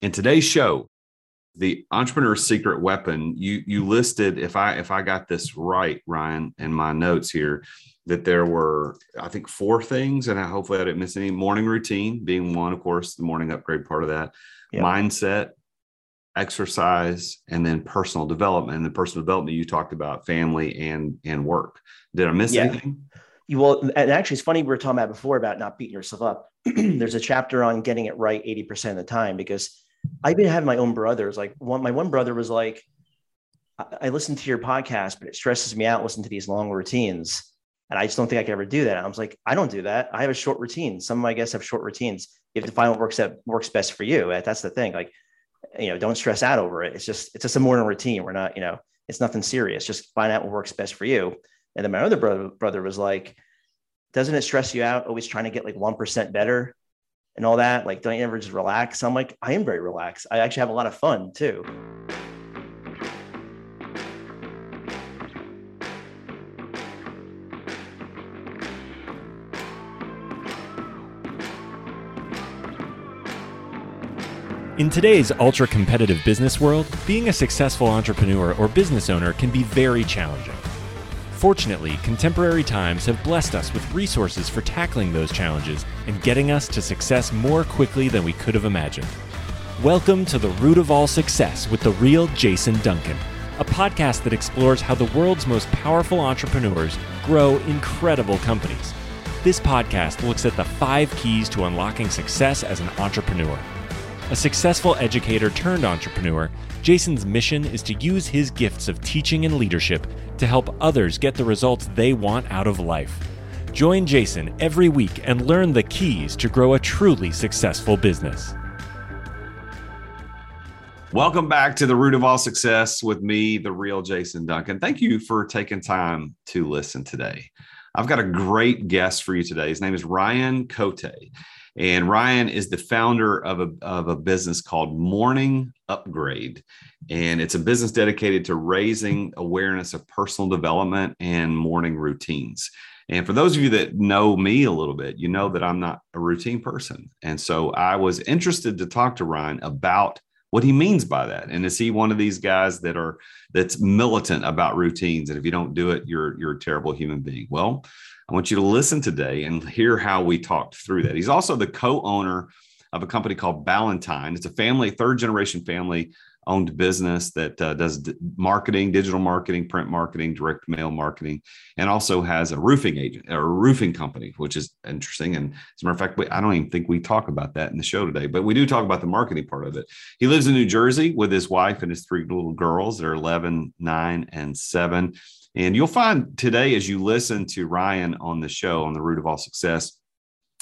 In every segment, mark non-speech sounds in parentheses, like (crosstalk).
In today's show, the entrepreneur's secret weapon, you you listed, if I if I got this right, Ryan, in my notes here, that there were, I think, four things, and I hopefully I didn't miss any. Morning routine being one, of course, the morning upgrade part of that. Yep. Mindset, exercise, and then personal development. And the personal development you talked about family and and work. Did I miss yeah. anything? You will, and actually, it's funny we were talking about before about not beating yourself up. (clears throat) There's a chapter on getting it right 80% of the time because I've been having my own brothers. Like one, my one brother was like, I, I listen to your podcast, but it stresses me out. Listen to these long routines. And I just don't think I could ever do that. And I was like, I don't do that. I have a short routine. Some of my guests have short routines. You have to find what works that works best for you. That's the thing. Like, you know, don't stress out over it. It's just, it's just a morning routine. We're not, you know, it's nothing serious. Just find out what works best for you. And then my other brother, brother was like, doesn't it stress you out always trying to get like 1% better? And all that. Like, don't you ever just relax? I'm like, I am very relaxed. I actually have a lot of fun too. In today's ultra competitive business world, being a successful entrepreneur or business owner can be very challenging. Fortunately, contemporary times have blessed us with resources for tackling those challenges and getting us to success more quickly than we could have imagined. Welcome to The Root of All Success with the real Jason Duncan, a podcast that explores how the world's most powerful entrepreneurs grow incredible companies. This podcast looks at the five keys to unlocking success as an entrepreneur. A successful educator turned entrepreneur, Jason's mission is to use his gifts of teaching and leadership to help others get the results they want out of life. Join Jason every week and learn the keys to grow a truly successful business. Welcome back to the root of all success with me, the real Jason Duncan. Thank you for taking time to listen today. I've got a great guest for you today. His name is Ryan Cote. And Ryan is the founder of a, of a business called Morning Upgrade. And it's a business dedicated to raising awareness of personal development and morning routines. And for those of you that know me a little bit, you know that I'm not a routine person. And so I was interested to talk to Ryan about what he means by that. And is he one of these guys that are that's militant about routines? And if you don't do it, you're you're a terrible human being. Well, I want you to listen today and hear how we talked through that. He's also the co-owner of a company called Ballantine. It's a family, third generation family owned business that uh, does d- marketing, digital marketing, print marketing, direct mail marketing, and also has a roofing agent or a roofing company, which is interesting. And as a matter of fact, we, I don't even think we talk about that in the show today, but we do talk about the marketing part of it. He lives in New Jersey with his wife and his three little girls that are 11, 9, and 7. And you'll find today, as you listen to Ryan on the show on the root of all success,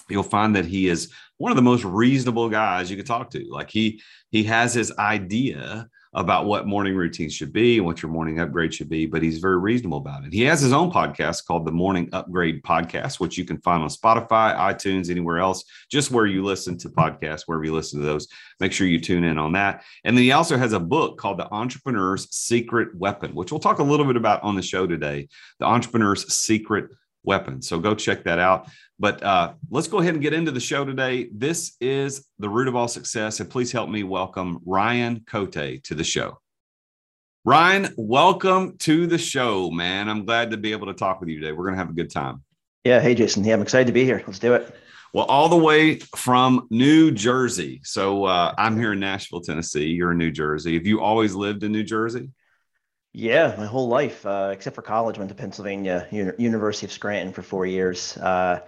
you'll find that he is one of the most reasonable guys you could talk to. Like he he has his idea about what morning routines should be and what your morning upgrade should be, but he's very reasonable about it. He has his own podcast called the Morning Upgrade Podcast, which you can find on Spotify, iTunes, anywhere else, just where you listen to podcasts, wherever you listen to those. Make sure you tune in on that. And then he also has a book called The Entrepreneur's Secret Weapon, which we'll talk a little bit about on the show today. The Entrepreneur's Secret Weapon. So go check that out. But uh, let's go ahead and get into the show today. This is the root of all success. And please help me welcome Ryan Cote to the show. Ryan, welcome to the show, man. I'm glad to be able to talk with you today. We're going to have a good time. Yeah. Hey, Jason. Yeah, I'm excited to be here. Let's do it. Well, all the way from New Jersey. So uh, I'm here in Nashville, Tennessee. You're in New Jersey. Have you always lived in New Jersey? Yeah, my whole life, uh, except for college, went to Pennsylvania Uni- University of Scranton for four years. Uh,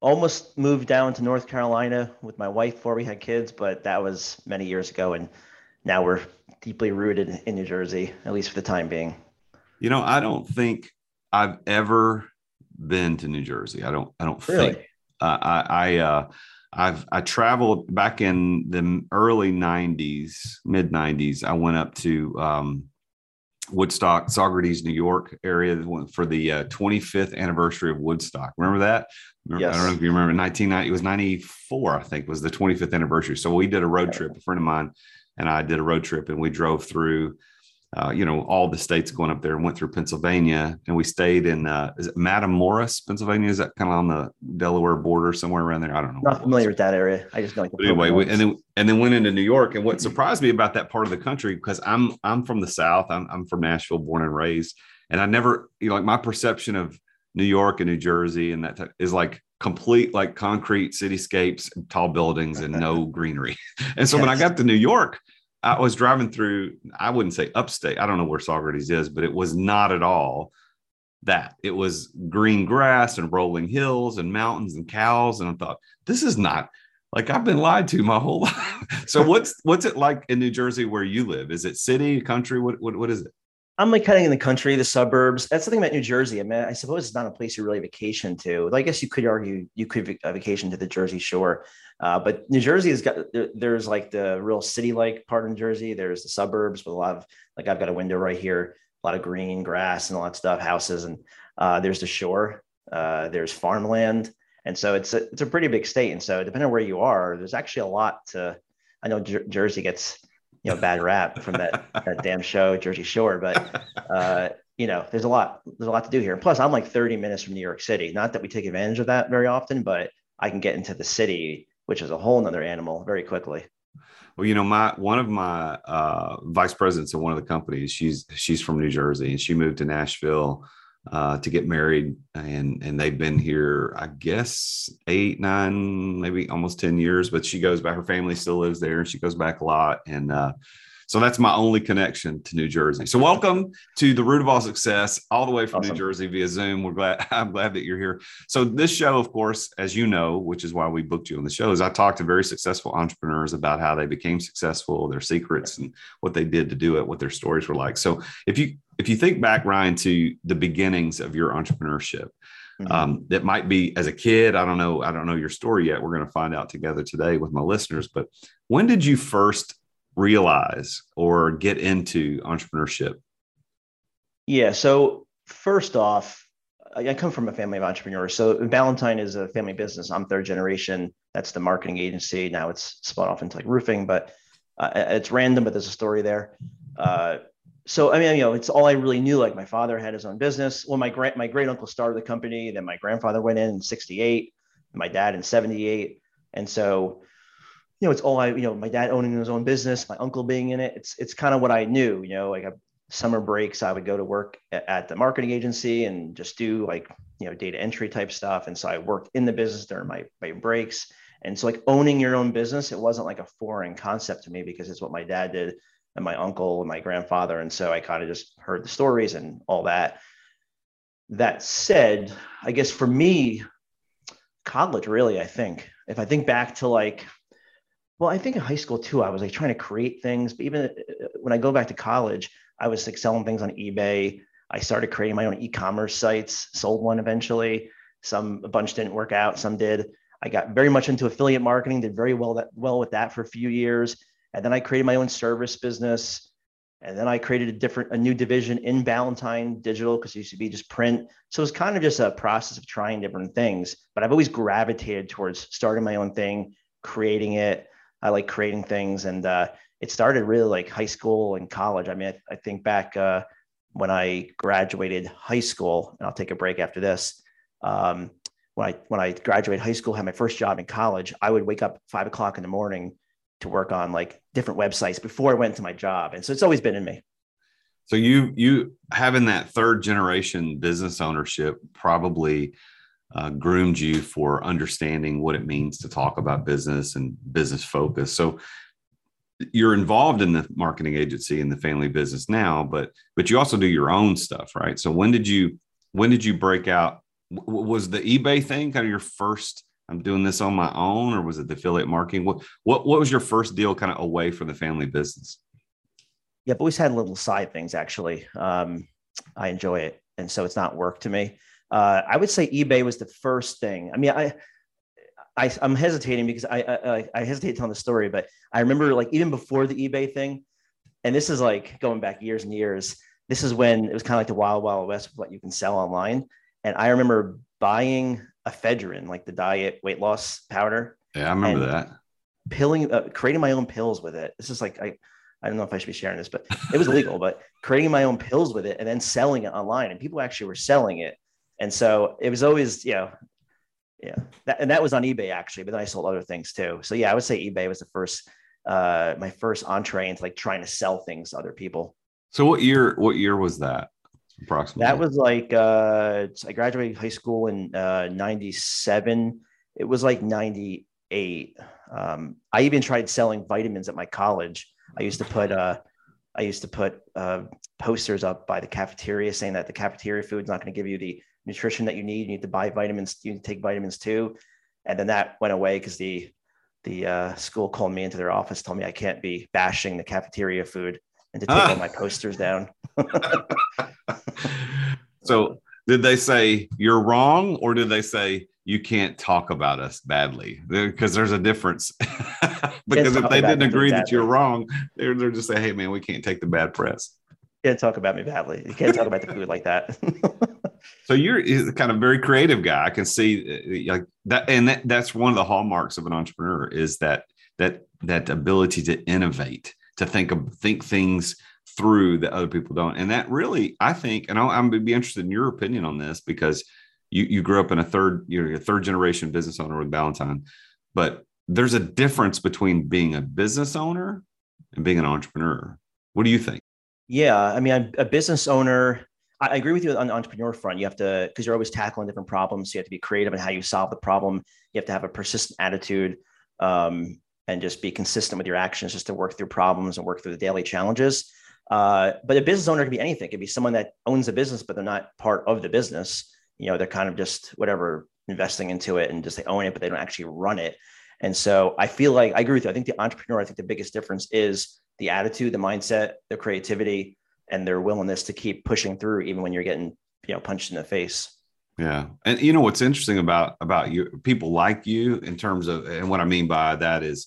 almost moved down to North Carolina with my wife before we had kids, but that was many years ago. And now we're deeply rooted in New Jersey, at least for the time being. You know, I don't think I've ever been to New Jersey. I don't, I don't really? think uh, I, I, uh, I've, I traveled back in the early nineties, mid nineties. I went up to, um, Woodstock, Saugerties, New York area for the uh, 25th anniversary of Woodstock. Remember that? Remember, yes. I don't know if you remember 1990, it was 94, I think was the 25th anniversary. So we did a road trip, a friend of mine and I did a road trip and we drove through uh, you know, all the states going up there and went through Pennsylvania. And we stayed in, uh, is it Matamoras, Pennsylvania? Is that kind of on the Delaware border somewhere around there? I don't know. Not familiar with that area. I just know like anyway, we, and then and then went into New York. And what surprised me about that part of the country, because I'm I'm from the South, I'm I'm from Nashville, born and raised, and I never, you know, like my perception of New York and New Jersey and that t- is like complete like concrete cityscapes, tall buildings, and no (laughs) greenery. And so yes. when I got to New York, I was driving through, I wouldn't say upstate. I don't know where Saugerties is, but it was not at all that. It was green grass and rolling hills and mountains and cows. And I thought, this is not like I've been lied to my whole (laughs) life. so what's what's it like in New Jersey where you live? Is it city, country? What what, what is it? I'm like cutting in the country, the suburbs. That's the thing about New Jersey. I mean, I suppose it's not a place you really vacation to. I guess you could argue you could vacation to the Jersey Shore, uh, but New Jersey has got there's like the real city-like part of New Jersey. There's the suburbs with a lot of like I've got a window right here, a lot of green grass and a lot of stuff, houses, and uh, there's the shore. Uh, there's farmland, and so it's a, it's a pretty big state. And so depending on where you are, there's actually a lot to. I know Jer- Jersey gets you know bad rap from that (laughs) that damn show Jersey Shore, but uh, you know there's a lot there's a lot to do here. plus, I'm like 30 minutes from New York City. Not that we take advantage of that very often, but I can get into the city, which is a whole nother animal, very quickly. Well, you know, my one of my uh, vice presidents of one of the companies, she's she's from New Jersey, and she moved to Nashville uh, to get married, and and they've been here, I guess, eight, nine, maybe almost ten years. But she goes back; her family still lives there, and she goes back a lot. And uh, so that's my only connection to New Jersey. So welcome to the root of all success, all the way from awesome. New Jersey via Zoom. We're glad (laughs) I'm glad that you're here. So this show, of course, as you know, which is why we booked you on the show, is I talked to very successful entrepreneurs about how they became successful, their secrets, and what they did to do it, what their stories were like. So if you if you think back, Ryan, to the beginnings of your entrepreneurship, Mm-hmm. Um, that might be as a kid. I don't know. I don't know your story yet. We're going to find out together today with my listeners. But when did you first realize or get into entrepreneurship? Yeah. So, first off, I come from a family of entrepreneurs. So, Ballantine is a family business. I'm third generation. That's the marketing agency. Now it's spun off into like roofing, but uh, it's random, but there's a story there. Uh, so I mean, you know, it's all I really knew. Like my father had his own business. Well, my grand my great uncle started the company. Then my grandfather went in in '68. My dad in '78. And so you know, it's all I, you know, my dad owning his own business, my uncle being in it. It's it's kind of what I knew, you know, like summer breaks, I would go to work at, at, the marketing agency and just do like, you know, data entry type stuff. And so I worked in the business during my my breaks. And so like owning your own business, it wasn't like a foreign concept to me because it's what my dad did and my uncle and my grandfather. And so I kind of just heard the stories and all that. That said, I guess for me, college really, I think. If I think back to like well, I think in high school too, I was like trying to create things. But even uh, when I go back to college, I was like selling things on eBay. I started creating my own e-commerce sites, sold one eventually. Some a bunch didn't work out, some did. I got very much into affiliate marketing, did very well that well with that for a few years. And then I created my own service business. And then I created a different, a new division in Ballantine Digital because it used to be just print. So it was kind of just a process of trying different things. But I've always gravitated towards starting my own thing, creating it, I like creating things. And uh, it started really like high school and college. I mean, I, I think back uh, when I graduated high school, and I'll take a break after this. Um, when I when I graduated high school, had my first job in college, I would wake up five o'clock in the morning to work on like different websites before I went to my job, and so it's always been in me. So you you having that third generation business ownership probably uh, groomed you for understanding what it means to talk about business and business focus. So you're involved in the marketing agency and the family business now, but but you also do your own stuff, right? So when did you when did you break out? W- was the eBay thing kind of your first? I'm doing this on my own, or was it the affiliate marketing? What what what was your first deal kind of away from the family business? Yeah, but always had little side things actually. Um, I enjoy it, and so it's not work to me. Uh, I would say eBay was the first thing. I mean, I, I am hesitating because I, I I hesitate telling the story, but I remember like even before the eBay thing, and this is like going back years and years. This is when it was kind of like the wild wild west of what you can sell online. And I remember buying ephedrine, like the diet weight loss powder. Yeah, I remember that. Pilling, uh, creating my own pills with it. This is like I, I don't know if I should be sharing this, but it was (laughs) illegal, but creating my own pills with it and then selling it online. And people actually were selling it. And so it was always, you know, yeah. That, and that was on eBay actually, but then I sold other things too. So yeah, I would say eBay was the first, uh, my first entree into like trying to sell things to other people. So what year, what year was that? Approximately. That was like, uh, I graduated high school in, uh, 97. It was like 98. Um, I even tried selling vitamins at my college. I used to put, uh, I used to put uh, posters up by the cafeteria saying that the cafeteria food is not going to give you the nutrition that you need. You need to buy vitamins. You need to take vitamins too. And then that went away because the the uh, school called me into their office, told me I can't be bashing the cafeteria food and to take ah. all my posters down. (laughs) so did they say you're wrong or did they say you can't talk about us badly because there's a difference (laughs) because if they didn't agree that you're wrong they're, they're just saying hey man we can't take the bad press can't talk about me badly you can't talk about the food like that (laughs) so you're kind of very creative guy i can see uh, like that and that, that's one of the hallmarks of an entrepreneur is that that that ability to innovate to think of think things through that other people don't and that really i think and i am be interested in your opinion on this because you you grew up in a third you're a third generation business owner with Ballantine, but there's a difference between being a business owner and being an entrepreneur. What do you think? Yeah, I mean, I'm a business owner. I agree with you on the entrepreneur front. You have to because you're always tackling different problems. So you have to be creative in how you solve the problem. You have to have a persistent attitude um, and just be consistent with your actions, just to work through problems and work through the daily challenges. Uh, but a business owner can be anything. It could be someone that owns a business, but they're not part of the business you know they're kind of just whatever investing into it and just they own it but they don't actually run it and so i feel like i agree with you i think the entrepreneur i think the biggest difference is the attitude the mindset the creativity and their willingness to keep pushing through even when you're getting you know punched in the face. Yeah. And you know what's interesting about about you people like you in terms of and what i mean by that is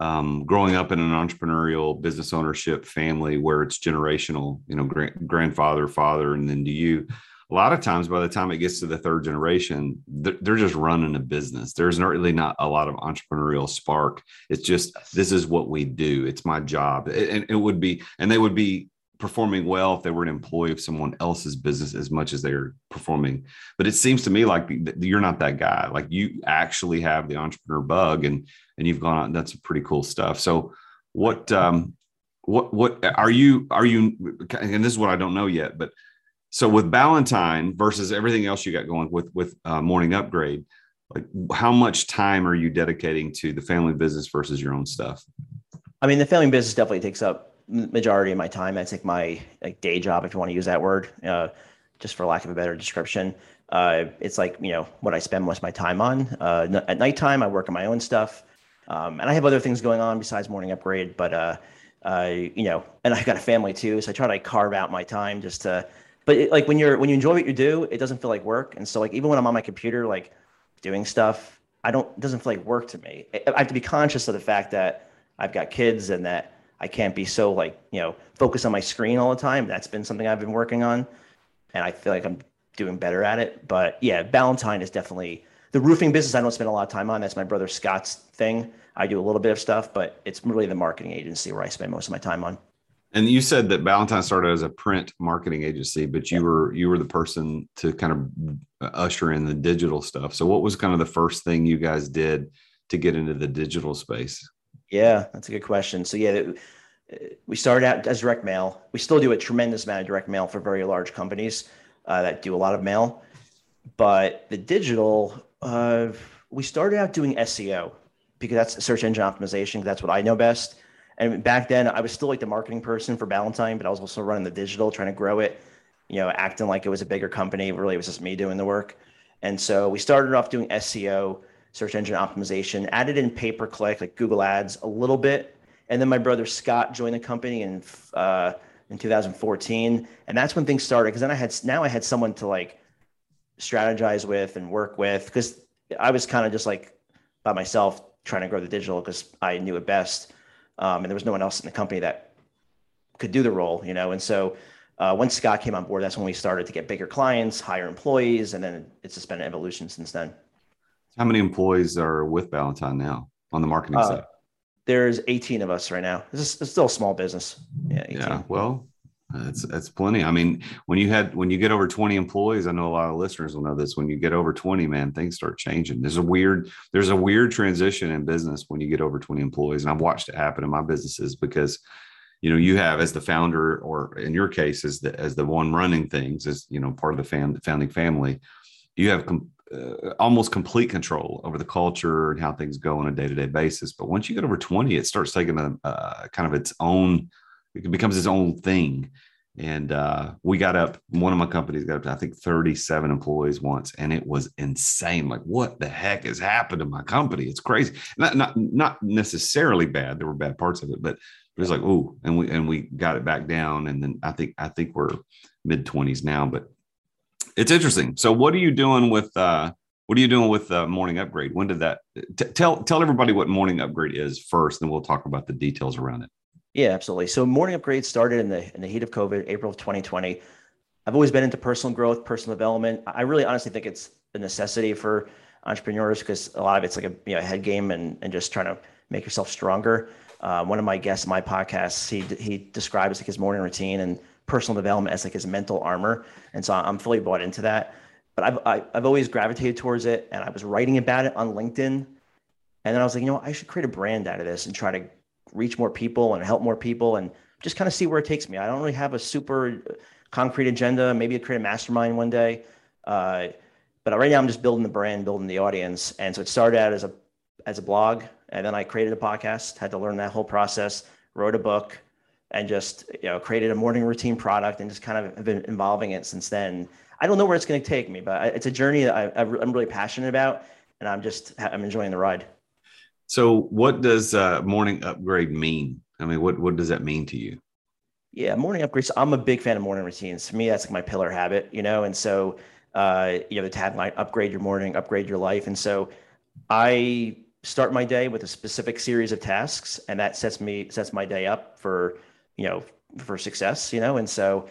um, growing up in an entrepreneurial business ownership family where it's generational you know grandfather father and then to you a lot of times by the time it gets to the third generation they're just running a business. There's really not a lot of entrepreneurial spark. It's just this is what we do. It's my job. And it would be and they would be performing well if they were an employee of someone else's business as much as they're performing. But it seems to me like you're not that guy. Like you actually have the entrepreneur bug and and you've gone out some pretty cool stuff. So what um what what are you are you and this is what i don't know yet but so with Ballantine versus everything else you got going with with uh, Morning Upgrade, like how much time are you dedicating to the family business versus your own stuff? I mean, the family business definitely takes up majority of my time. That's like my like day job, if you want to use that word, uh, just for lack of a better description. Uh, it's like you know what I spend most of my time on. Uh, at nighttime, I work on my own stuff, um, and I have other things going on besides morning upgrade. But uh, you know, and I've got a family too, so I try to carve out my time just to but it, like when you're when you enjoy what you do, it doesn't feel like work. And so like even when I'm on my computer, like doing stuff, I don't it doesn't feel like work to me. I have to be conscious of the fact that I've got kids and that I can't be so like you know focused on my screen all the time. That's been something I've been working on, and I feel like I'm doing better at it. But yeah, Ballantine is definitely the roofing business. I don't spend a lot of time on. That's my brother Scott's thing. I do a little bit of stuff, but it's really the marketing agency where I spend most of my time on. And you said that Ballantine started as a print marketing agency, but you yeah. were you were the person to kind of usher in the digital stuff. So what was kind of the first thing you guys did to get into the digital space? Yeah, that's a good question. So yeah, we started out as direct mail. We still do a tremendous amount of direct mail for very large companies uh, that do a lot of mail. But the digital, uh, we started out doing SEO because that's search engine optimization. That's what I know best. And back then, I was still like the marketing person for Ballantine, but I was also running the digital, trying to grow it, you know, acting like it was a bigger company. Really, it was just me doing the work. And so we started off doing SEO, search engine optimization, added in pay per click, like Google Ads, a little bit. And then my brother Scott joined the company in uh, in 2014, and that's when things started. Because then I had now I had someone to like strategize with and work with, because I was kind of just like by myself trying to grow the digital because I knew it best um, and there was no one else in the company that could do the role, you know. And so uh, once Scott came on board, that's when we started to get bigger clients, hire employees, and then it's just been an evolution since then. How many employees are with Ballantine now on the marketing uh, side? There's 18 of us right now. It's, it's still a small business. Yeah. 18. Yeah. Well, that's that's plenty. I mean, when you had when you get over 20 employees, I know a lot of listeners will know this. When you get over 20, man, things start changing. There's a weird, there's a weird transition in business when you get over 20 employees. And I've watched it happen in my businesses because you know, you have as the founder, or in your case, as the as the one running things, as you know, part of the fam- founding family, you have com- uh, almost complete control over the culture and how things go on a day to day basis. But once you get over 20, it starts taking a uh, kind of its own it becomes its own thing. And uh, we got up, one of my companies got up to, I think, 37 employees once, and it was insane. Like, what the heck has happened to my company? It's crazy. Not, not, not necessarily bad. There were bad parts of it, but it was like, oh, and we, and we got it back down. And then I think, I think we're mid 20s now, but it's interesting. So, what are you doing with, uh, what are you doing with uh, morning upgrade? When did that t- tell, tell everybody what morning upgrade is first, then we'll talk about the details around it. Yeah, absolutely. So morning upgrade started in the in the heat of COVID, April of 2020. I've always been into personal growth, personal development. I really honestly think it's a necessity for entrepreneurs because a lot of it's like a you know head game and and just trying to make yourself stronger. Uh, one of my guests my podcast, he he describes like his morning routine and personal development as like his mental armor, and so I'm fully bought into that. But I've I, have i have always gravitated towards it, and I was writing about it on LinkedIn, and then I was like, you know, I should create a brand out of this and try to reach more people and help more people and just kind of see where it takes me. I don't really have a super concrete agenda. Maybe i create a mastermind one day. Uh, but right now I'm just building the brand, building the audience. And so it started out as a as a blog, and then I created a podcast. Had to learn that whole process. Wrote a book, and just you know created a morning routine product, and just kind of been involving it since then. I don't know where it's going to take me, but it's a journey that I, I'm really passionate about, and I'm just I'm enjoying the ride. So, what does uh, morning upgrade mean? I mean, what what does that mean to you? Yeah, morning upgrades. I'm a big fan of morning routines. For me, that's like my pillar habit, you know. And so, uh, you know, the tagline: "Upgrade your morning, upgrade your life." And so, I start my day with a specific series of tasks, and that sets me sets my day up for you know for success, you know. And so,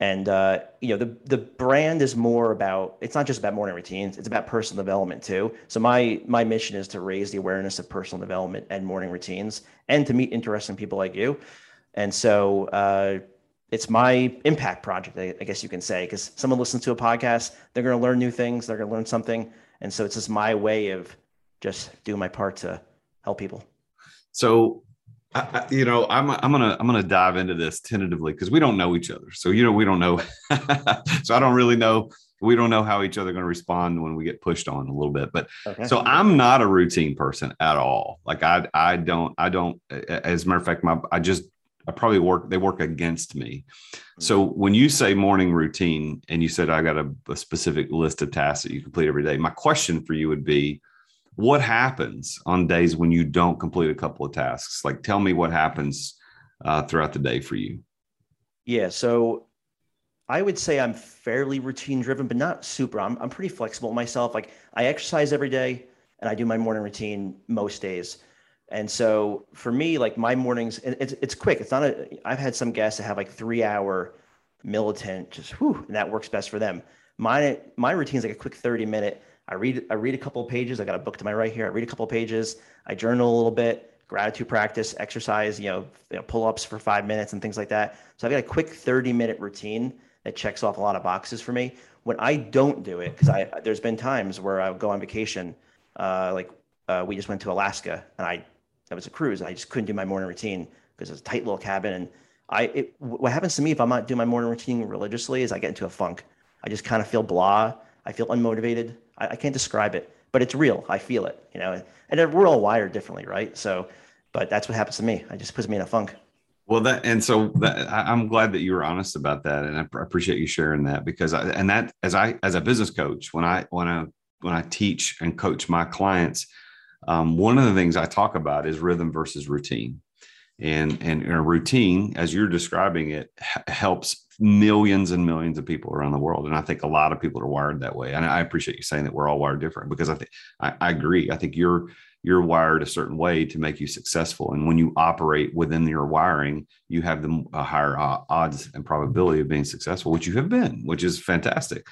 and uh, you know the the brand is more about it's not just about morning routines it's about personal development too. So my my mission is to raise the awareness of personal development and morning routines and to meet interesting people like you. And so uh, it's my impact project i, I guess you can say because someone listens to a podcast they're going to learn new things they're going to learn something. And so it's just my way of just doing my part to help people. So I, you know, I'm I'm gonna I'm gonna dive into this tentatively because we don't know each other. So you know, we don't know. (laughs) so I don't really know. We don't know how each other going to respond when we get pushed on a little bit. But okay. so I'm not a routine person at all. Like I I don't I don't. As a matter of fact, my I just I probably work. They work against me. So mm-hmm. when you say morning routine and you said I got a, a specific list of tasks that you complete every day, my question for you would be what happens on days when you don't complete a couple of tasks? Like, tell me what happens uh, throughout the day for you. Yeah. So I would say I'm fairly routine driven, but not super. I'm, I'm pretty flexible myself. Like, I exercise every day and I do my morning routine most days. And so for me, like my mornings, it's, it's quick. It's not a, I've had some guests that have like three hour militant, just whew, and that works best for them. My, my routine is like a quick 30 minute I read I read a couple pages. I got a book to my right here. I read a couple pages. I journal a little bit, gratitude practice, exercise, you know, you know pull-ups for five minutes and things like that. So I've got a quick 30 minute routine that checks off a lot of boxes for me. When I don't do it, because I there's been times where I would go on vacation, uh, like uh, we just went to Alaska and I that was a cruise. I just couldn't do my morning routine because it's a tight little cabin. And I it, what happens to me if I'm not doing my morning routine religiously is I get into a funk. I just kind of feel blah. I feel unmotivated. I, I can't describe it, but it's real. I feel it, you know, and we're all wired differently, right? So, but that's what happens to me. I just puts me in a funk. Well, that and so that, I'm glad that you were honest about that, and I appreciate you sharing that because I, and that as I as a business coach when I when I when I teach and coach my clients, um, one of the things I talk about is rhythm versus routine, and and a routine as you're describing it helps millions and millions of people around the world. And I think a lot of people are wired that way. And I appreciate you saying that we're all wired different because I think I, agree. I think you're you're wired a certain way to make you successful. And when you operate within your wiring, you have the a higher odds and probability of being successful, which you have been, which is fantastic.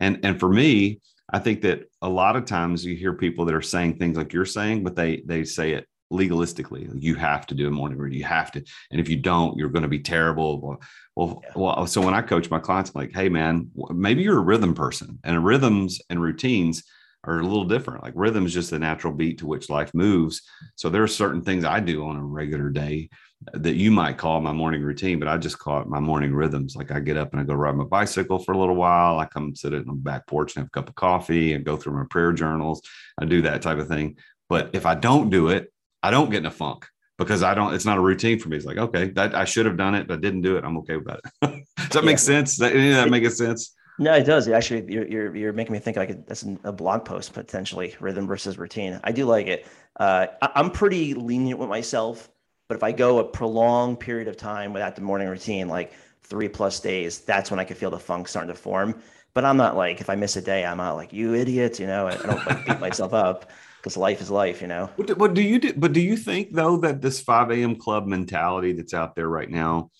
And and for me, I think that a lot of times you hear people that are saying things like you're saying, but they they say it legalistically. You have to do a morning routine. You have to, and if you don't, you're going to be terrible. Well, well, yeah. well, so when I coach my clients, I'm like, hey man, maybe you're a rhythm person, and rhythms and routines are a little different. Like rhythm is just the natural beat to which life moves. So there are certain things I do on a regular day uh, that you might call my morning routine, but I just call it my morning rhythms. Like I get up and I go ride my bicycle for a little while. I come sit on the back porch and have a cup of coffee and go through my prayer journals. I do that type of thing. But if I don't do it, I don't get in a funk because I don't, it's not a routine for me. It's like, okay, that I should have done it, but I didn't do it. I'm okay with that. (laughs) Does that yeah. make sense? Does that, that make sense? No, it does. Actually, you're, you're, you're making me think like a, that's a blog post potentially rhythm versus routine. I do like it. Uh, I, I'm pretty lenient with myself but if I go a prolonged period of time without the morning routine, like three plus days, that's when I could feel the funk starting to form. But I'm not like, if I miss a day, I'm not like, you idiots, you know, I don't like beat myself up because life is life, you know. But, but do you do, but do you think though that this 5 a.m. club mentality that's out there right now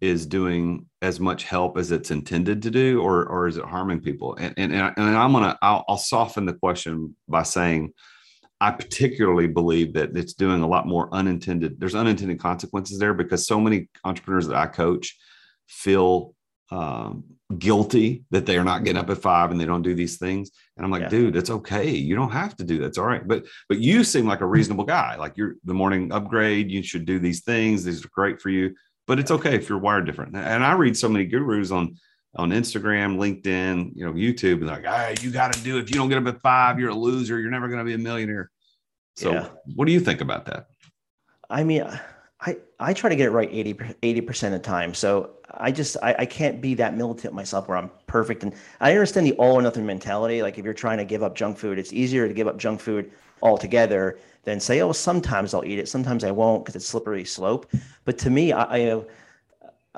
is doing as much help as it's intended to do, or or is it harming people? And and, and I'm gonna I'll, I'll soften the question by saying I particularly believe that it's doing a lot more unintended. There's unintended consequences there because so many entrepreneurs that I coach feel um, guilty that they are not getting up at five and they don't do these things. And I'm like, yeah. dude, it's okay. You don't have to do that. It's all right. But but you seem like a reasonable guy. Like you're the morning upgrade. You should do these things. These are great for you. But it's okay if you're wired different. And I read so many gurus on on Instagram, LinkedIn, you know, YouTube, and like, hey, you got to do. If you don't get up at five, you're a loser. You're never going to be a millionaire. So, yeah. what do you think about that? I mean, I I try to get it right 80 percent of the time. So I just I, I can't be that militant myself where I'm perfect. And I understand the all or nothing mentality. Like if you're trying to give up junk food, it's easier to give up junk food altogether than say, oh, sometimes I'll eat it, sometimes I won't because it's slippery slope. But to me, I, I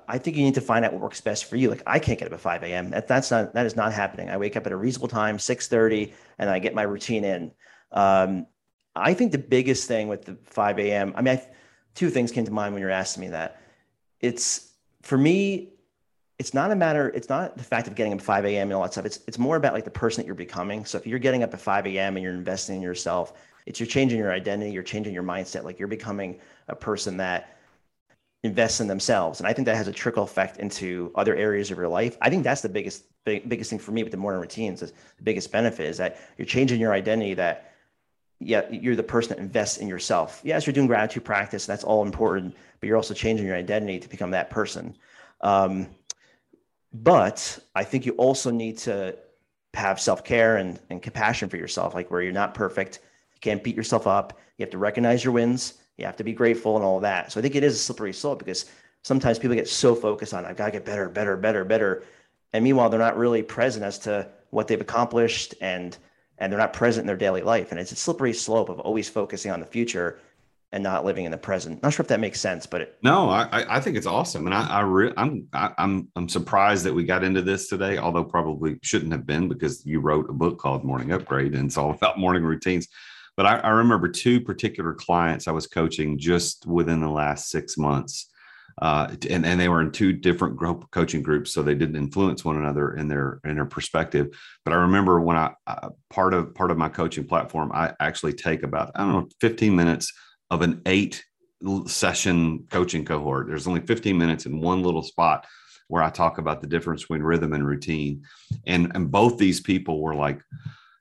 I think you need to find out what works best for you. Like I can't get up at 5 a.m. That, that's not that is not happening. I wake up at a reasonable time, 6:30, and I get my routine in. Um, I think the biggest thing with the 5 a.m. I mean, I, two things came to mind when you're asking me that. It's for me, it's not a matter. It's not the fact of getting up at 5 a.m. and all that stuff. It's it's more about like the person that you're becoming. So if you're getting up at 5 a.m. and you're investing in yourself, it's you're changing your identity. You're changing your mindset. Like you're becoming a person that invests in themselves. And I think that has a trickle effect into other areas of your life. I think that's the biggest big, biggest thing for me with the morning routines is the biggest benefit is that you're changing your identity that yeah, you're the person that invests in yourself. Yes, you're doing gratitude practice, that's all important, but you're also changing your identity to become that person. Um, but I think you also need to have self-care and, and compassion for yourself, like where you're not perfect, you can't beat yourself up, you have to recognize your wins, you have to be grateful and all that. So I think it is a slippery slope because sometimes people get so focused on I've got to get better, better, better, better. And meanwhile, they're not really present as to what they've accomplished and and they're not present in their daily life. And it's a slippery slope of always focusing on the future and not living in the present. Not sure if that makes sense, but it, no, I, I think it's awesome, and I, I re, I'm I, I'm I'm surprised that we got into this today, although probably shouldn't have been because you wrote a book called Morning Upgrade, and it's all (laughs) about morning routines. But I, I remember two particular clients I was coaching just within the last six months. Uh, and, and they were in two different group coaching groups, so they didn't influence one another in their in their perspective. But I remember when I uh, part of part of my coaching platform, I actually take about I don't know 15 minutes of an eight session coaching cohort. There's only 15 minutes in one little spot where I talk about the difference between rhythm and routine, and and both these people were like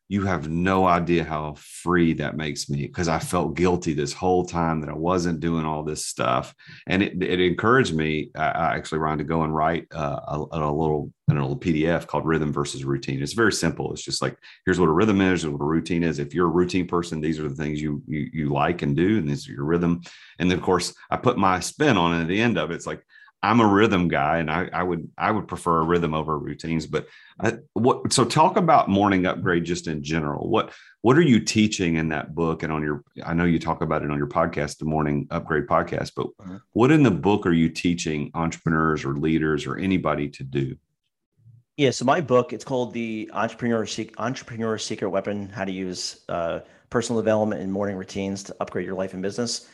you have no idea how free that makes me because I felt guilty this whole time that I wasn't doing all this stuff. And it, it encouraged me, I, actually, Ryan, to go and write uh, a, a, little a little PDF called Rhythm versus Routine. It's very simple. It's just like here's what a rhythm is, what a routine is. If you're a routine person, these are the things you you, you like and do, and this is your rhythm. And then, of course, I put my spin on it at the end of it. It's like I'm a rhythm guy, and I, I would I would prefer a rhythm over routines. But I, what so talk about morning upgrade just in general. What what are you teaching in that book and on your? I know you talk about it on your podcast, the Morning Upgrade podcast. But uh-huh. what in the book are you teaching entrepreneurs or leaders or anybody to do? Yeah, so my book it's called the Entrepreneur Entrepreneur Secret Weapon: How to Use uh, Personal Development and Morning Routines to Upgrade Your Life and Business.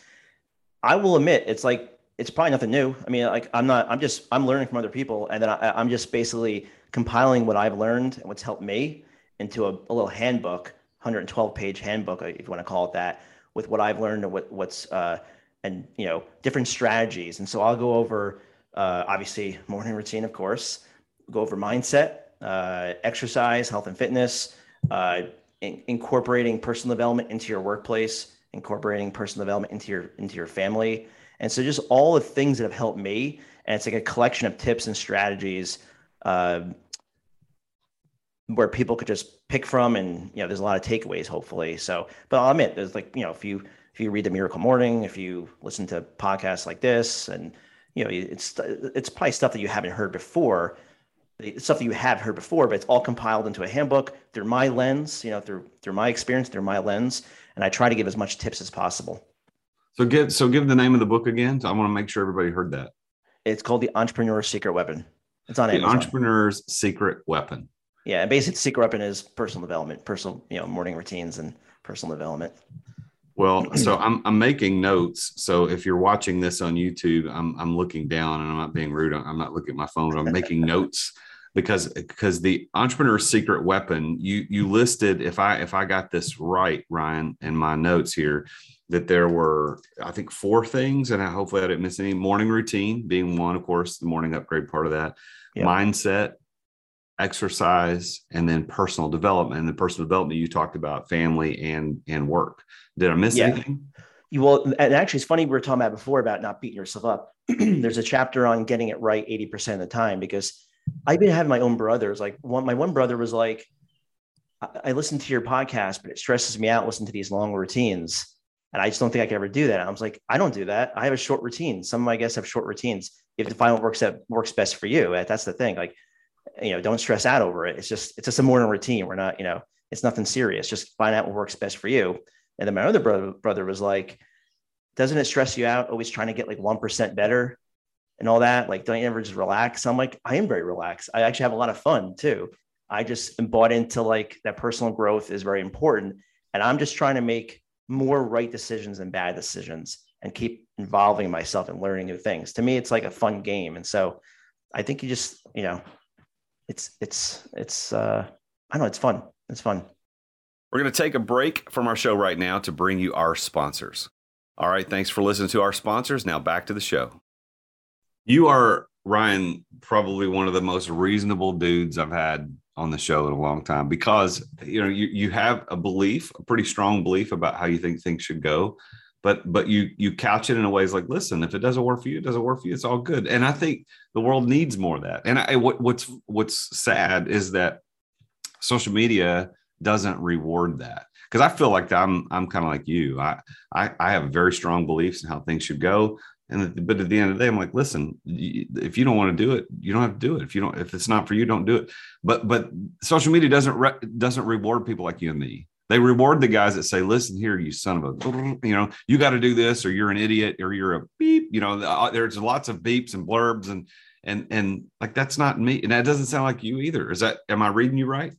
I will admit, it's like it's probably nothing new. I mean, like I'm not, I'm just, I'm learning from other people, and then I, am just basically compiling what I've learned and what's helped me into a, a little handbook, 112 page handbook, if you want to call it that, with what I've learned and what, what's, uh, and, you know, different strategies. And so I'll go over, uh, obviously morning routine, of course, go over mindset, uh, exercise, health and fitness, uh, in, incorporating personal development into your workplace, incorporating personal development into your, into your family. And so just all the things that have helped me. And it's like a collection of tips and strategies, uh, where people could just pick from and you know there's a lot of takeaways hopefully so but i'll admit there's like you know if you if you read the miracle morning if you listen to podcasts like this and you know it's it's probably stuff that you haven't heard before stuff that you have heard before but it's all compiled into a handbook through my lens you know through through my experience through my lens and i try to give as much tips as possible so give so give the name of the book again so i want to make sure everybody heard that it's called the entrepreneur's secret weapon it's on the Amazon. entrepreneur's secret weapon yeah, and basically, secret weapon is personal development, personal, you know, morning routines and personal development. Well, (clears throat) so I'm I'm making notes. So if you're watching this on YouTube, I'm I'm looking down and I'm not being rude. I'm not looking at my phone. I'm making (laughs) notes because because the entrepreneur's secret weapon you you listed if I if I got this right, Ryan, in my notes here, that there were I think four things, and I hopefully I didn't miss any. Morning routine being one, of course, the morning upgrade part of that. Yep. Mindset, exercise and then personal development and the personal development you talked about family and and work did i miss yeah. anything you well and actually it's funny we were talking about before about not beating yourself up (clears throat) there's a chapter on getting it right 80% of the time because i've been having my own brothers like one my one brother was like I, I listen to your podcast but it stresses me out listen to these long routines and i just don't think i can ever do that and i was like i don't do that i have a short routine some of my guests have short routines you have to find what works that works best for you eh, that's the thing like you know, don't stress out over it. It's just, it's just a morning routine. We're not, you know, it's nothing serious. Just find out what works best for you. And then my other brother, brother was like, doesn't it stress you out always trying to get like 1% better and all that? Like, don't you ever just relax? I'm like, I am very relaxed. I actually have a lot of fun too. I just am bought into like that personal growth is very important. And I'm just trying to make more right decisions than bad decisions and keep involving myself and learning new things. To me, it's like a fun game. And so I think you just, you know, it's it's it's uh I don't know, it's fun. It's fun. We're going to take a break from our show right now to bring you our sponsors. All right, thanks for listening to our sponsors. Now back to the show. You are Ryan, probably one of the most reasonable dudes I've had on the show in a long time because you know you you have a belief, a pretty strong belief about how you think things should go, but but you you couch it in a way like listen if it doesn't work for you it doesn't work for you it's all good. And i think the world needs more of that. And I, what, what's what's sad is that social media doesn't reward that. Because i feel like i'm i'm kind of like you. I, I i have very strong beliefs in how things should go and but at the end of the day i'm like listen if you don't want to do it you don't have to do it if you don't if it's not for you don't do it but but social media doesn't re, doesn't reward people like you and me they reward the guys that say, "Listen here, you son of a, you know, you got to do this, or you're an idiot, or you're a beep." You know, uh, there's lots of beeps and blurbs, and and and like that's not me, and that doesn't sound like you either. Is that? Am I reading you right?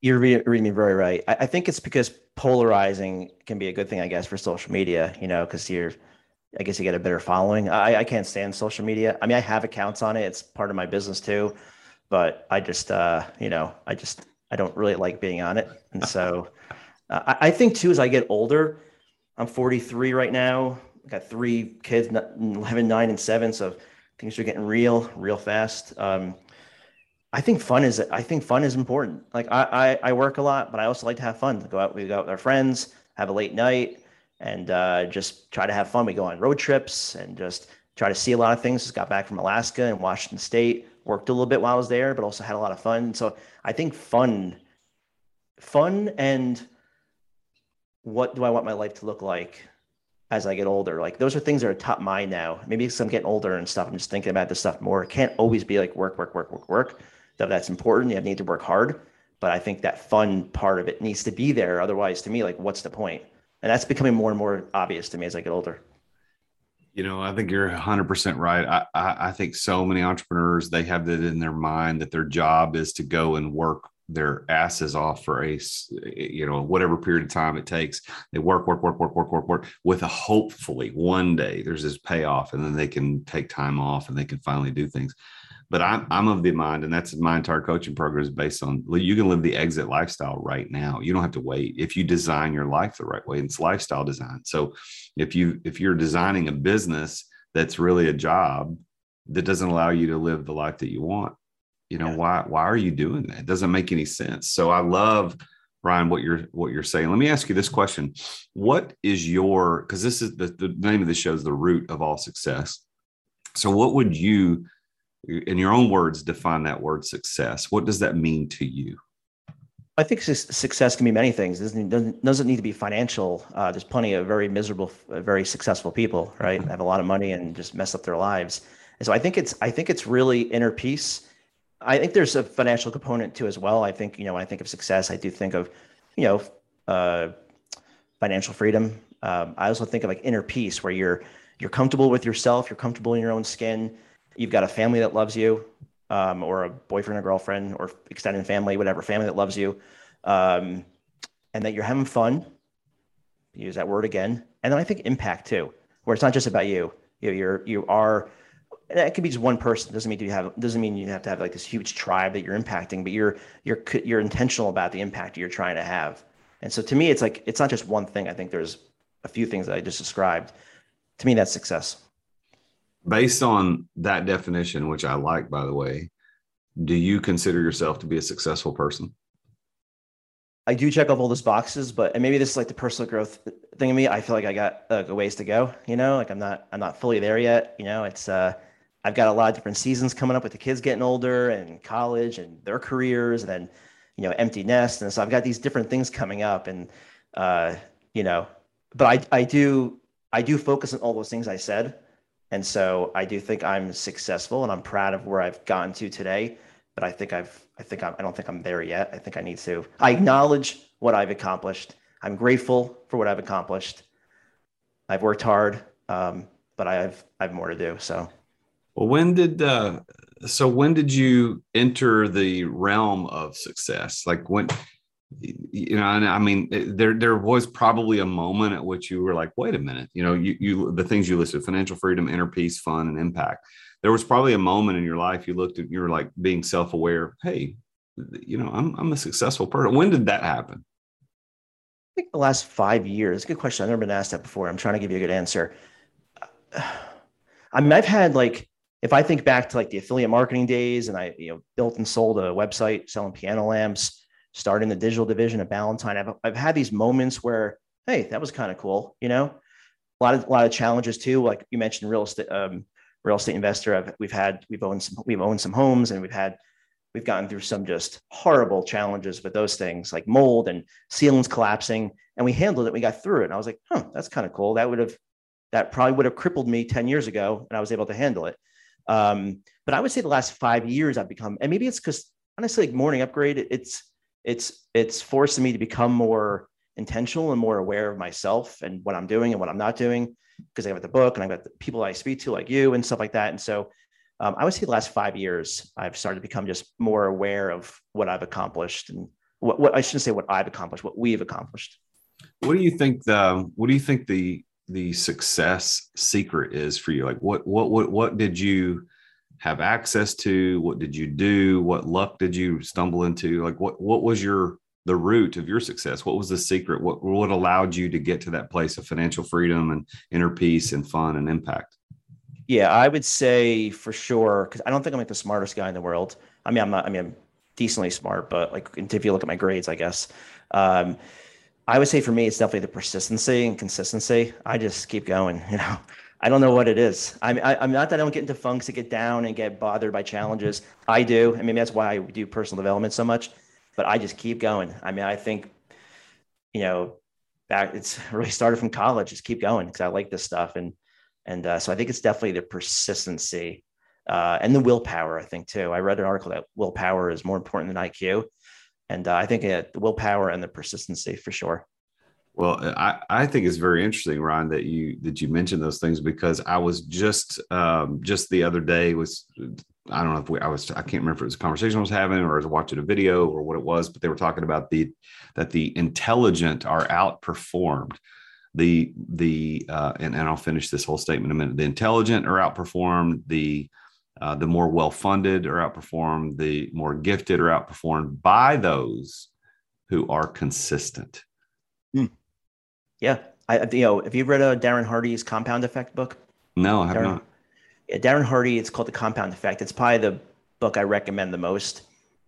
You're reading me very right. I, I think it's because polarizing can be a good thing, I guess, for social media. You know, because you're I guess you get a better following. I, I can't stand social media. I mean, I have accounts on it. It's part of my business too, but I just, uh, you know, I just, I don't really like being on it. And so uh, I, I think too, as I get older, I'm 43 right now. I got three kids, 11, nine, and seven. So things are getting real, real fast. Um, I think fun is I think fun is important. Like I, I, I work a lot, but I also like to have fun. Go out, we go out with our friends, have a late night, and uh, just try to have fun. We go on road trips and just try to see a lot of things. Just got back from Alaska and Washington State. Worked a little bit while I was there, but also had a lot of fun. So I think fun, fun and what do I want my life to look like as I get older? Like those are things that are top mind now. Maybe because I'm getting older and stuff, I'm just thinking about this stuff more. It can't always be like work, work, work, work, work. Though that's important. You have need to work hard. But I think that fun part of it needs to be there. Otherwise, to me, like what's the point? And that's becoming more and more obvious to me as I get older. You know, I think you're 100% right. I, I, I think so many entrepreneurs, they have that in their mind that their job is to go and work their asses off for a you know whatever period of time it takes they work work work work work work work with a hopefully one day there's this payoff and then they can take time off and they can finally do things but I'm, I'm of the mind and that's my entire coaching program is based on you can live the exit lifestyle right now you don't have to wait if you design your life the right way it's lifestyle design so if you if you're designing a business that's really a job that doesn't allow you to live the life that you want you know yeah. why why are you doing that it doesn't make any sense so i love Ryan, what you're what you're saying. Let me ask you this question: What is your because this is the, the name of the show is the root of all success. So, what would you, in your own words, define that word success? What does that mean to you? I think success can be many things. It doesn't, doesn't need to be financial. Uh, there's plenty of very miserable, very successful people, right? Have a lot of money and just mess up their lives. And so I think it's I think it's really inner peace I think there's a financial component too as well. I think you know when I think of success, I do think of you know uh, financial freedom. Um, I also think of like inner peace, where you're you're comfortable with yourself, you're comfortable in your own skin. You've got a family that loves you, um, or a boyfriend or girlfriend, or extended family, whatever family that loves you, um, and that you're having fun. Use that word again, and then I think impact too, where it's not just about you. You you're you are that could be just one person. Doesn't mean you have doesn't mean you have to have like this huge tribe that you're impacting, but you're you're you're intentional about the impact you're trying to have. And so to me, it's like it's not just one thing. I think there's a few things that I just described. To me, that's success. Based on that definition, which I like, by the way, do you consider yourself to be a successful person? I do check off all those boxes, but and maybe this is like the personal growth thing of me. I feel like I got uh, a ways to go. You know, like I'm not I'm not fully there yet. You know, it's uh I've got a lot of different seasons coming up with the kids getting older and college and their careers and then, you know, empty nest. And so I've got these different things coming up and, uh, you know, but I, I do, I do focus on all those things I said. And so I do think I'm successful and I'm proud of where I've gotten to today. But I think I've, I think I'm, I don't think I'm there yet. I think I need to, I acknowledge what I've accomplished. I'm grateful for what I've accomplished. I've worked hard, um, but I have, I have more to do. So. Well, when did uh, so when did you enter the realm of success? Like when you know, and I mean, eh, there there was probably a moment at which you were like, wait a minute, you know, you you the things you listed: financial freedom, inner peace, fun, and impact. There was probably a moment in your life you looked at, you were like being self aware. Hey, you know, I'm I'm a successful person. When did that happen? I think the last five years. Good question. I've never been asked that before. I'm trying to give you a good answer. (sighs) I mean, I've had like if I think back to like the affiliate marketing days and I, you know, built and sold a website selling piano lamps, starting the digital division of Ballantine, I've, I've had these moments where, Hey, that was kind of cool. You know, a lot of, a lot of challenges too. Like you mentioned real estate, um, real estate investor. I've, we've had, we've owned some, we've owned some homes and we've had, we've gotten through some just horrible challenges with those things like mold and ceilings collapsing and we handled it. We got through it. And I was like, huh, that's kind of cool. That would have, that probably would have crippled me 10 years ago and I was able to handle it. Um, but I would say the last five years I've become, and maybe it's because honestly, like morning upgrade, it's it's it's forcing me to become more intentional and more aware of myself and what I'm doing and what I'm not doing because I have got the book and I've got the people I speak to like you and stuff like that. And so um, I would say the last five years I've started to become just more aware of what I've accomplished and what, what I shouldn't say what I've accomplished, what we've accomplished. What do you think the what do you think the the success secret is for you like what what what what did you have access to? What did you do? What luck did you stumble into? Like what what was your the root of your success? What was the secret? What what allowed you to get to that place of financial freedom and inner peace and fun and impact? Yeah i would say for sure because i don't think i'm like the smartest guy in the world. I mean i'm not i mean i'm decently smart but like if you look at my grades i guess. Um, I would say for me, it's definitely the persistency and consistency. I just keep going. (laughs) You know, I don't know what it is. I'm I, am i am not that I don't get into funks to get down and get bothered by challenges. I do. I mean, that's why I do personal development so much. But I just keep going. I mean, I think, you know, back it's (laughs) really started from college. Just keep going because I like this stuff, and and uh, so I think it's definitely the persistency uh, and the willpower. I think too. I read an article that willpower is more important than IQ and uh, I think uh, the willpower and the persistency for sure. Well, I, I think it's very interesting, Ryan, that you that you mentioned those things because I was just um, just the other day was I don't know if we, I was, I can't remember if it was a conversation I was having or I was watching a video or what it was, but they were talking about the, that the intelligent are outperformed. The, the, uh, and, and I'll finish this whole statement in a minute. The intelligent are outperformed. The, uh, the more well funded are outperformed. The more gifted are outperformed by those who are consistent. Hmm. Yeah. I, you know, have you read a Darren Hardy's Compound Effect book? No, I have Darren, not. Yeah, Darren Hardy, it's called The Compound Effect. It's probably the book I recommend the most,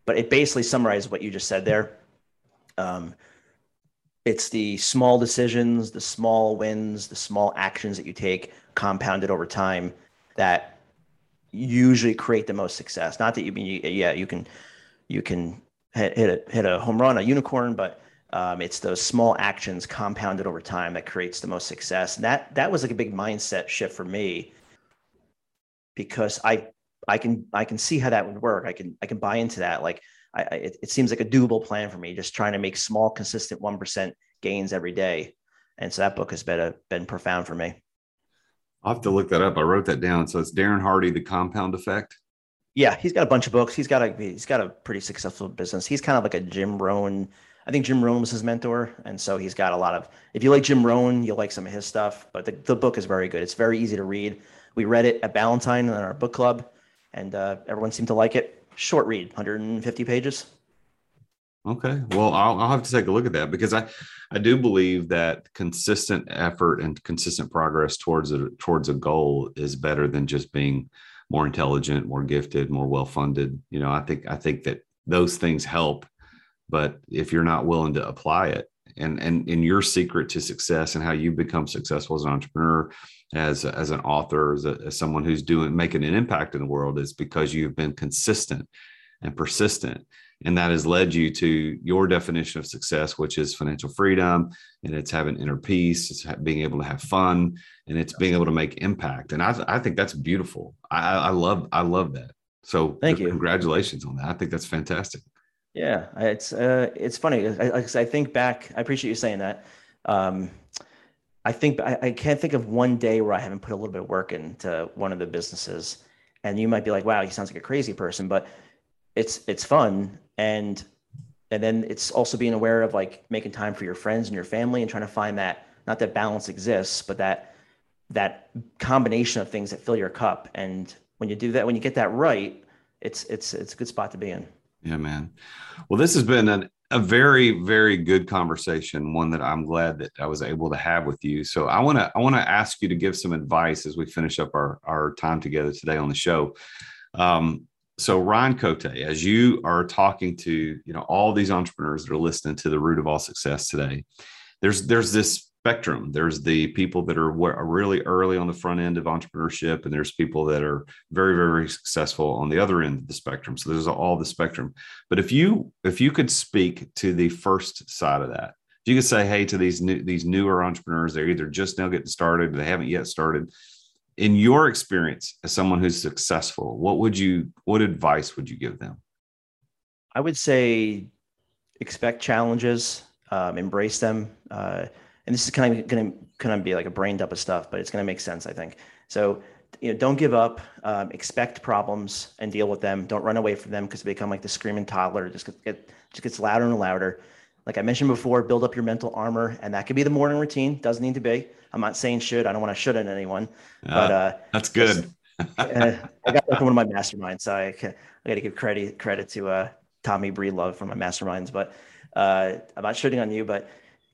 but it basically summarizes what you just said there. Um, it's the small decisions, the small wins, the small actions that you take compounded over time that usually create the most success. Not that you mean, yeah, you can, you can hit, hit a, hit a home run, a unicorn, but um, it's those small actions compounded over time that creates the most success. And that that was like a big mindset shift for me because I I can I can see how that would work. I can I can buy into that. Like I, it, it seems like a doable plan for me. Just trying to make small, consistent one percent gains every day. And so that book has been a, been profound for me. I'll have to look that up. I wrote that down. So it's Darren Hardy, The Compound Effect. Yeah, he's got a bunch of books. He's got a he's got a pretty successful business. He's kind of like a Jim Rohn. I think Jim Rohn was his mentor, and so he's got a lot of. If you like Jim Rohn, you'll like some of his stuff. But the, the book is very good. It's very easy to read. We read it at Ballantine in our book club, and uh, everyone seemed to like it. Short read, 150 pages. Okay, well, I'll, I'll have to take a look at that because I, I do believe that consistent effort and consistent progress towards a towards a goal is better than just being more intelligent, more gifted, more well funded. You know, I think I think that those things help, but if you're not willing to apply it, and and in your secret to success and how you become successful as an entrepreneur, as as an author, as, a, as someone who's doing making an impact in the world, is because you've been consistent and persistent. And that has led you to your definition of success which is financial freedom and it's having inner peace it's being able to have fun and it's being able to make impact. And i, I think that's beautiful. I, I love i love that. So thank you. congratulations on that. I think that's fantastic yeah it's uh it's funny I, I think back i appreciate you saying that. Um i think I, I can't think of one day where i haven't put a little bit of work into one of the businesses. And you might be like wow he sounds like a crazy person but it's it's fun. And and then it's also being aware of like making time for your friends and your family and trying to find that not that balance exists but that that combination of things that fill your cup. And when you do that when you get that right it's it's it's a good spot to be in yeah man. Well this has been an, a very very good conversation one that i'm glad that i was able to have with you. So i want to i want to ask you to give some advice as we finish up our our time together today on the show. Um, so Ryan Cote, as you are talking to you know all these entrepreneurs that are listening to the root of all success today, there's there's this spectrum. There's the people that are, really early on the front end of entrepreneurship, and there's people that are very very successful on the other end of the spectrum. So there's all the spectrum. But if you if you could speak to the first side of that, you could say, hey, to these new these newer entrepreneurs, they're either just now getting started, they haven't yet started in your experience as someone who's successful what would you what advice would you give them i would say expect challenges um, embrace them uh, and this is kind of going to kind of be like a brain dump of stuff but it's going to make sense i think. So you know don't give up um, expect problems and deal with them. Don't run away from them because they become like the screaming toddler. Just get just gets louder and louder. Like i mentioned before build up your mental armor and that could be the morning routine. Doesn't need to be. I'm not saying should. I don't want to should on anyone, uh, but uh, that's good. uh, I got that from one of my masterminds, so I, I got to give credit credit to uh, Tommy Breedlove from my masterminds. But uh, I'm not shooting on you, but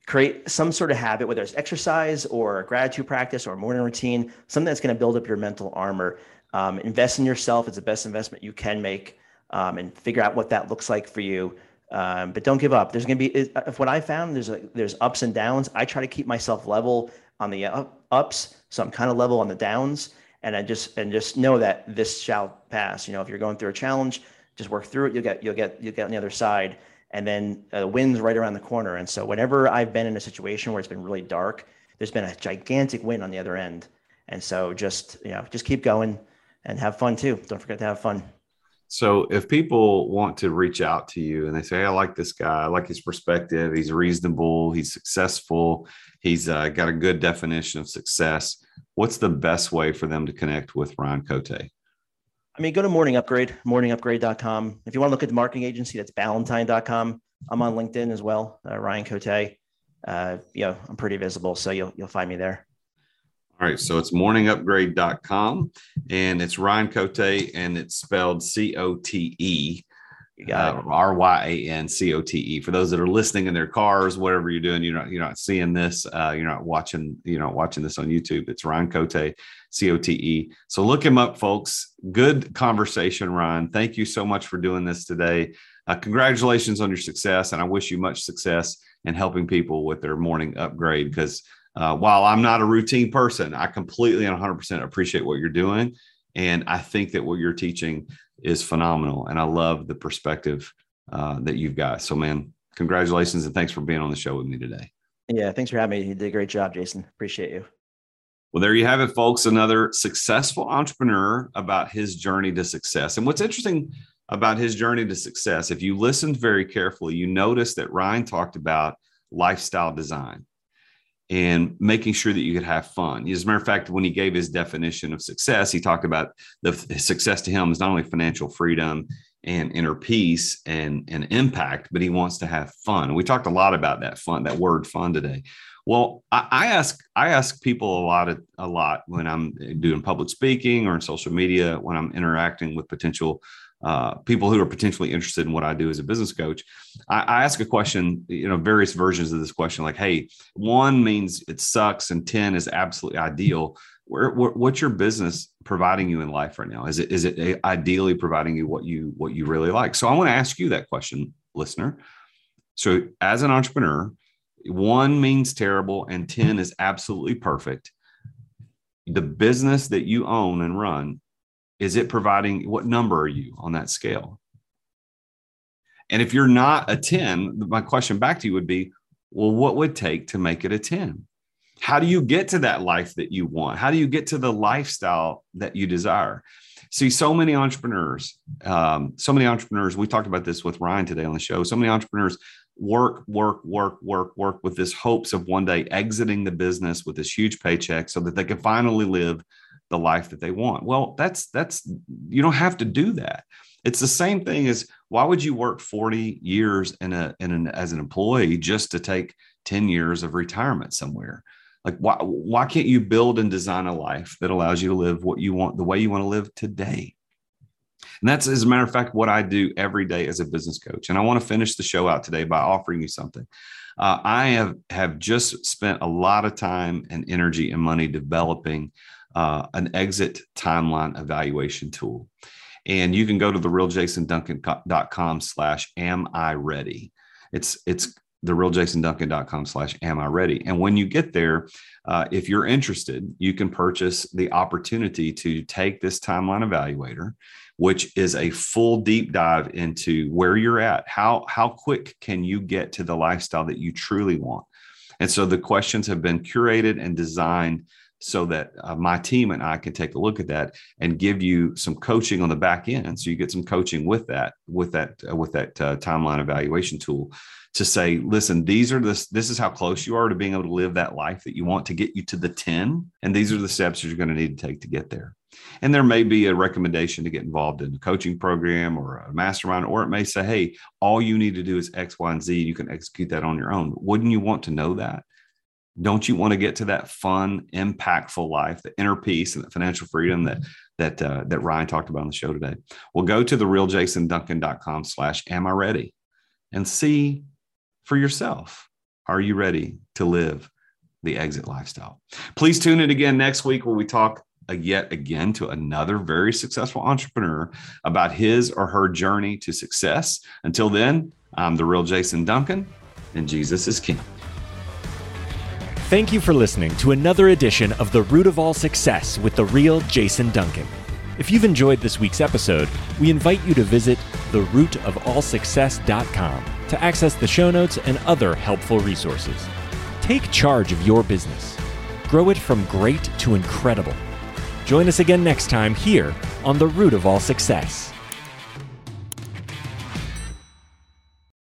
create some sort of habit, whether it's exercise or gratitude practice or morning routine, something that's going to build up your mental armor. Um, invest in yourself. It's the best investment you can make, um, and figure out what that looks like for you. Um, but don't give up. There's going to be, if what I found, there's a, there's ups and downs. I try to keep myself level on the ups, so I'm kind of level on the downs, and I just and just know that this shall pass. You know, if you're going through a challenge, just work through it. You'll get you'll get you'll get on the other side, and then uh, wind's right around the corner. And so whenever I've been in a situation where it's been really dark, there's been a gigantic win on the other end. And so just you know just keep going and have fun too. Don't forget to have fun. So if people want to reach out to you and they say, hey, I like this guy, I like his perspective, he's reasonable, he's successful, he's uh, got a good definition of success. What's the best way for them to connect with Ryan Cote? I mean, go to Morning Upgrade, morningupgrade.com. If you want to look at the marketing agency, that's ballantine.com. I'm on LinkedIn as well, uh, Ryan Cote. Uh, you know, I'm pretty visible, so you'll you'll find me there. All right, so it's morningupgrade.com and it's Ryan Cote and it's spelled C O T E. Uh, R Y A N C O T E. For those that are listening in their cars, whatever you're doing, you're not you're not seeing this, uh, you're not watching, you're not watching this on YouTube. It's Ryan Cote, C O T E. So look him up, folks. Good conversation, Ryan. Thank you so much for doing this today. Uh, congratulations on your success, and I wish you much success in helping people with their morning upgrade. Because uh, while I'm not a routine person, I completely and 100% appreciate what you're doing, and I think that what you're teaching is phenomenal. And I love the perspective uh, that you've got. So, man, congratulations and thanks for being on the show with me today. Yeah, thanks for having me. You did a great job, Jason. Appreciate you. Well, there you have it, folks. Another successful entrepreneur about his journey to success. And what's interesting about his journey to success, if you listened very carefully, you noticed that Ryan talked about lifestyle design and making sure that you could have fun. As a matter of fact, when he gave his definition of success, he talked about the success to him is not only financial freedom and inner peace and, and impact, but he wants to have fun. We talked a lot about that fun, that word fun today. Well, I, I ask I ask people a lot of, a lot when I'm doing public speaking or in social media when I'm interacting with potential uh, people who are potentially interested in what I do as a business coach, I, I, ask a question, you know, various versions of this question, like, hey, one means it sucks and 10 is absolutely ideal. Where, where, what's your business providing you in life right now? Is it is it ideally providing you what you what you really like? So I want to ask you that question, listener. So as an entrepreneur, one means terrible and 10 is absolutely perfect. The business that you own and run is it providing what number are you on that scale? And if you're not a 10, my question back to you would be, well, what would take to make it a 10? How do you get to that life that you want? How do you get to the lifestyle that you desire? See, so many entrepreneurs, um, so many entrepreneurs, we talked about this with Ryan today on the show. So many entrepreneurs work, work, work, work, work with this hopes of one day exiting the business with this huge paycheck so that they can finally live the life that they want. Well, that's that's you don't have to do that. It's the same thing as why would you work 40 years in a in an as an employee just to take 10 years of retirement somewhere? Like why why can't you build and design a life that allows you to live what you want the way you want to live today? And that's, as a matter of fact, what I do every day as a business coach. And I want to finish the show out today by offering you something. Uh, I have have just spent a lot of time and energy and money developing uh, an exit timeline evaluation tool. And you can go to the realjasonduncan.com slash am I ready. It's it's the realjasonduncan.com slash am I ready. And when you get there, uh, if you're interested, you can purchase the opportunity to take this timeline evaluator, which is a full deep dive into where you're at. How, how quick can you get to the lifestyle that you truly want? And so the questions have been curated and designed so that uh, my team and I can take a look at that and give you some coaching on the back end. So you get some coaching with that, with that, uh, with that uh, timeline evaluation tool to say, listen, these are this, this is how close you are to being able to live that life that you want to get you to the 10. And these are the steps you're going to need to take to get there. And there may be a recommendation to get involved in a coaching program or a mastermind, or it may say, hey, all you need to do is X, Y, and Z. You can execute that on your own. Wouldn't you want to know that? Don't you want to get to that fun impactful life the inner peace and the financial freedom that that uh, that ryan talked about on the show today? Well go to the realjasonduncan.com slash am i ready? And see for yourself are you ready to live the exit lifestyle? Please tune in again next week where we talk yet again to another very successful entrepreneur about his or her journey to success. Until then i'm the real jason duncan and jesus is king Thank you for listening to another edition of The Root of All Success with the real Jason Duncan. If you've enjoyed this week's episode, we invite you to visit therootofallsuccess.com to access the show notes and other helpful resources. Take charge of your business. Grow it from great to incredible. Join us again next time here on The Root of All Success.